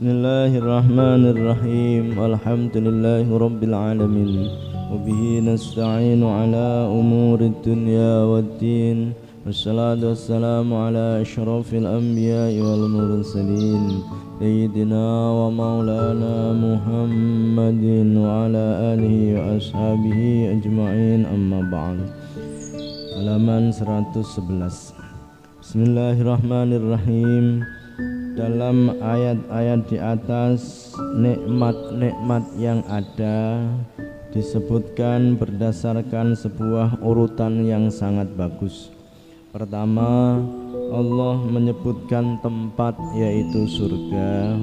بسم الله الرحمن الرحيم. الحمد لله رب العالمين. وبه نستعين على أمور الدنيا والدين. والصلاة والسلام على أشرف الأنبياء والمرسلين. سيدنا ومولانا محمد وعلى آله وأصحابه أجمعين. أما بعد halaman 111 الرحيم dalam ayat-ayat di atas nikmat-nikmat yang ada disebutkan berdasarkan sebuah urutan yang sangat bagus. Pertama, Allah menyebutkan tempat yaitu surga.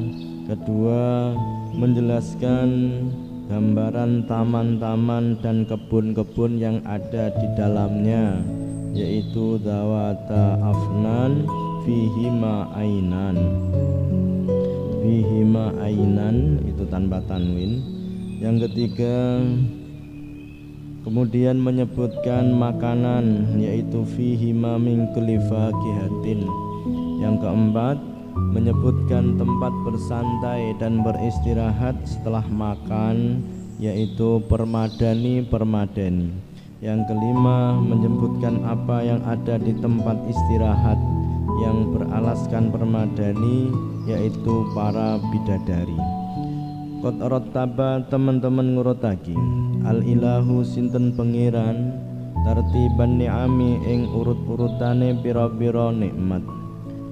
Kedua, menjelaskan gambaran taman-taman dan kebun-kebun yang ada di dalamnya yaitu dawata afnan fihima ainan. Fihima ainan itu tanpa tanwin. Yang ketiga kemudian menyebutkan makanan yaitu fihima min kulli fakihatin. Yang keempat menyebutkan tempat bersantai dan beristirahat setelah makan yaitu permadani permadani yang kelima menyebutkan apa yang ada di tempat istirahat yang beralaskan permadani yaitu para bidadari. Kot taba teman-teman ngurutaki Al ilahu sinten pengiran Tartiban ni'ami ing urut-urutane pira-pira nikmat.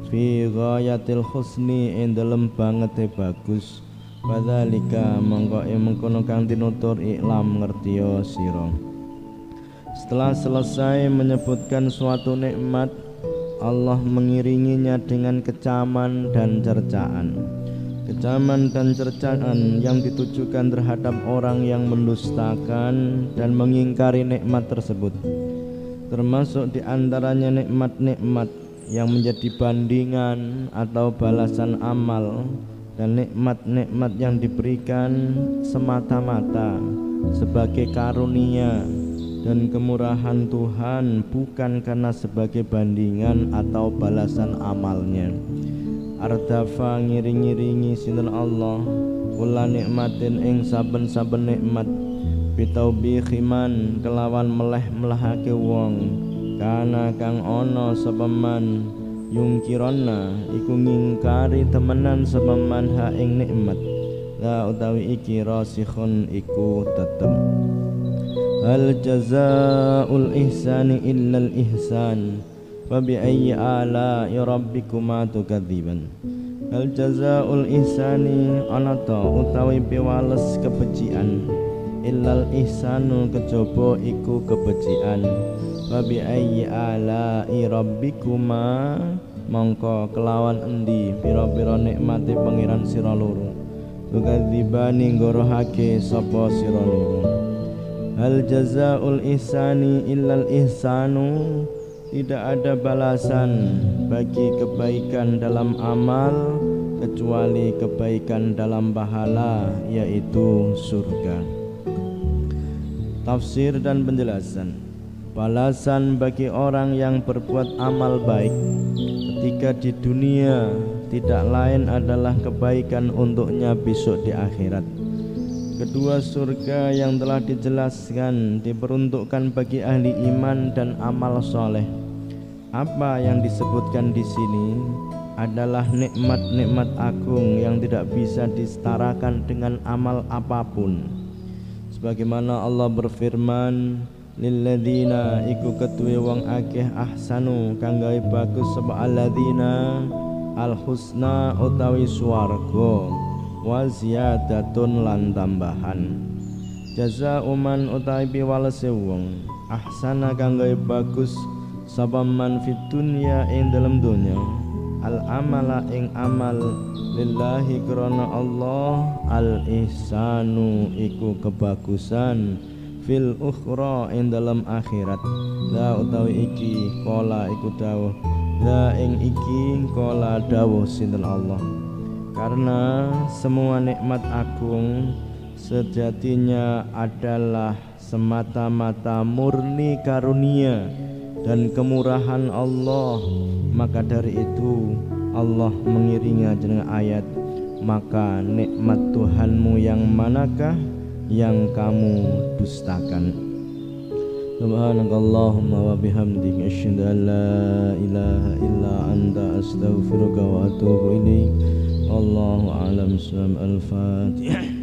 Fi ghayatil husni ing dalem banget bagus. Padhalika mongko ing mengkono kang tinutur iklam ngertiyo sira. Setelah selesai menyebutkan suatu nikmat Allah mengiringinya dengan kecaman dan cercaan. Kecaman dan cercaan yang ditujukan terhadap orang yang mendustakan dan mengingkari nikmat tersebut. Termasuk di antaranya nikmat-nikmat yang menjadi bandingan atau balasan amal dan nikmat-nikmat yang diberikan semata-mata sebagai karunia dan kemurahan Tuhan bukan karena sebagai bandingan atau balasan amalnya. Ardafa ngiring-ngiringi sinten Allah kula nikmatin ing saben-saben nikmat. Bitaubihiman kelawan meleh-melehake wong. Kana kang ana sepeman yungkirona iku ngingkari temenan sepeman ha ing nikmat. La utawi iki rasikhun iku tetep Ihsani illal ihsan Wa bi'ayyi ala'i rabbikuma tukadziban Hal jazaul ihsani anata utawi piwales kebecikan illal ihsanu kejaba iku kebecikan Wa bi'ayyi ala'i rabbikuma. Mongko kelawan endi? Pira-pira nikmate pangeran sira loro. Tukadzibani ngorohake sapa sira loro Hal jazaul ihsani illal ihsanu? Tidak ada balasan bagi kebaikan dalam amal Kecuali kebaikan dalam pahala yaitu surga. Tafsir dan penjelasan. Balasan bagi orang yang berbuat amal baik Ketika di dunia tidak lain adalah kebaikan untuknya besok di akhirat Kedua surga yang telah dijelaskan diperuntukkan bagi ahli iman dan amal soleh. Apa yang disebutkan di sini adalah nikmat-nikmat agung yang tidak bisa disetarakan dengan amal apa pun. Sebagaimana Allah berfirman, lilladzina iku ketuwe wong akeh ahsanu kang gawe bagus sapa alladzina al-husna utawi swarga wa ziyadatun lan tambahan. Jaza uman utawi piwalese wong ahsana kang bagus sapa man fid dunya ing dalam dunya al amala ing amal lillahi krana Allah al ihsanu iku kebagusan fil ukhra ing dalam akhirat. La utawi iki kola iku dawuh. La ing iki kola dawuh sinten Allah karena semua nikmat agung sejatinya adalah semata-mata murni karunia dan kemurahan Allah. Maka dari itu Allah mengiringi dengan ayat maka nikmat Tuhanmu yang manakah yang kamu dustakan? Subhanakallahumma wa bihamdika asyhadu an la ilaha illa anta astaghfiruka wa atubu ilaik الله أعلم. السلام الفاتحة.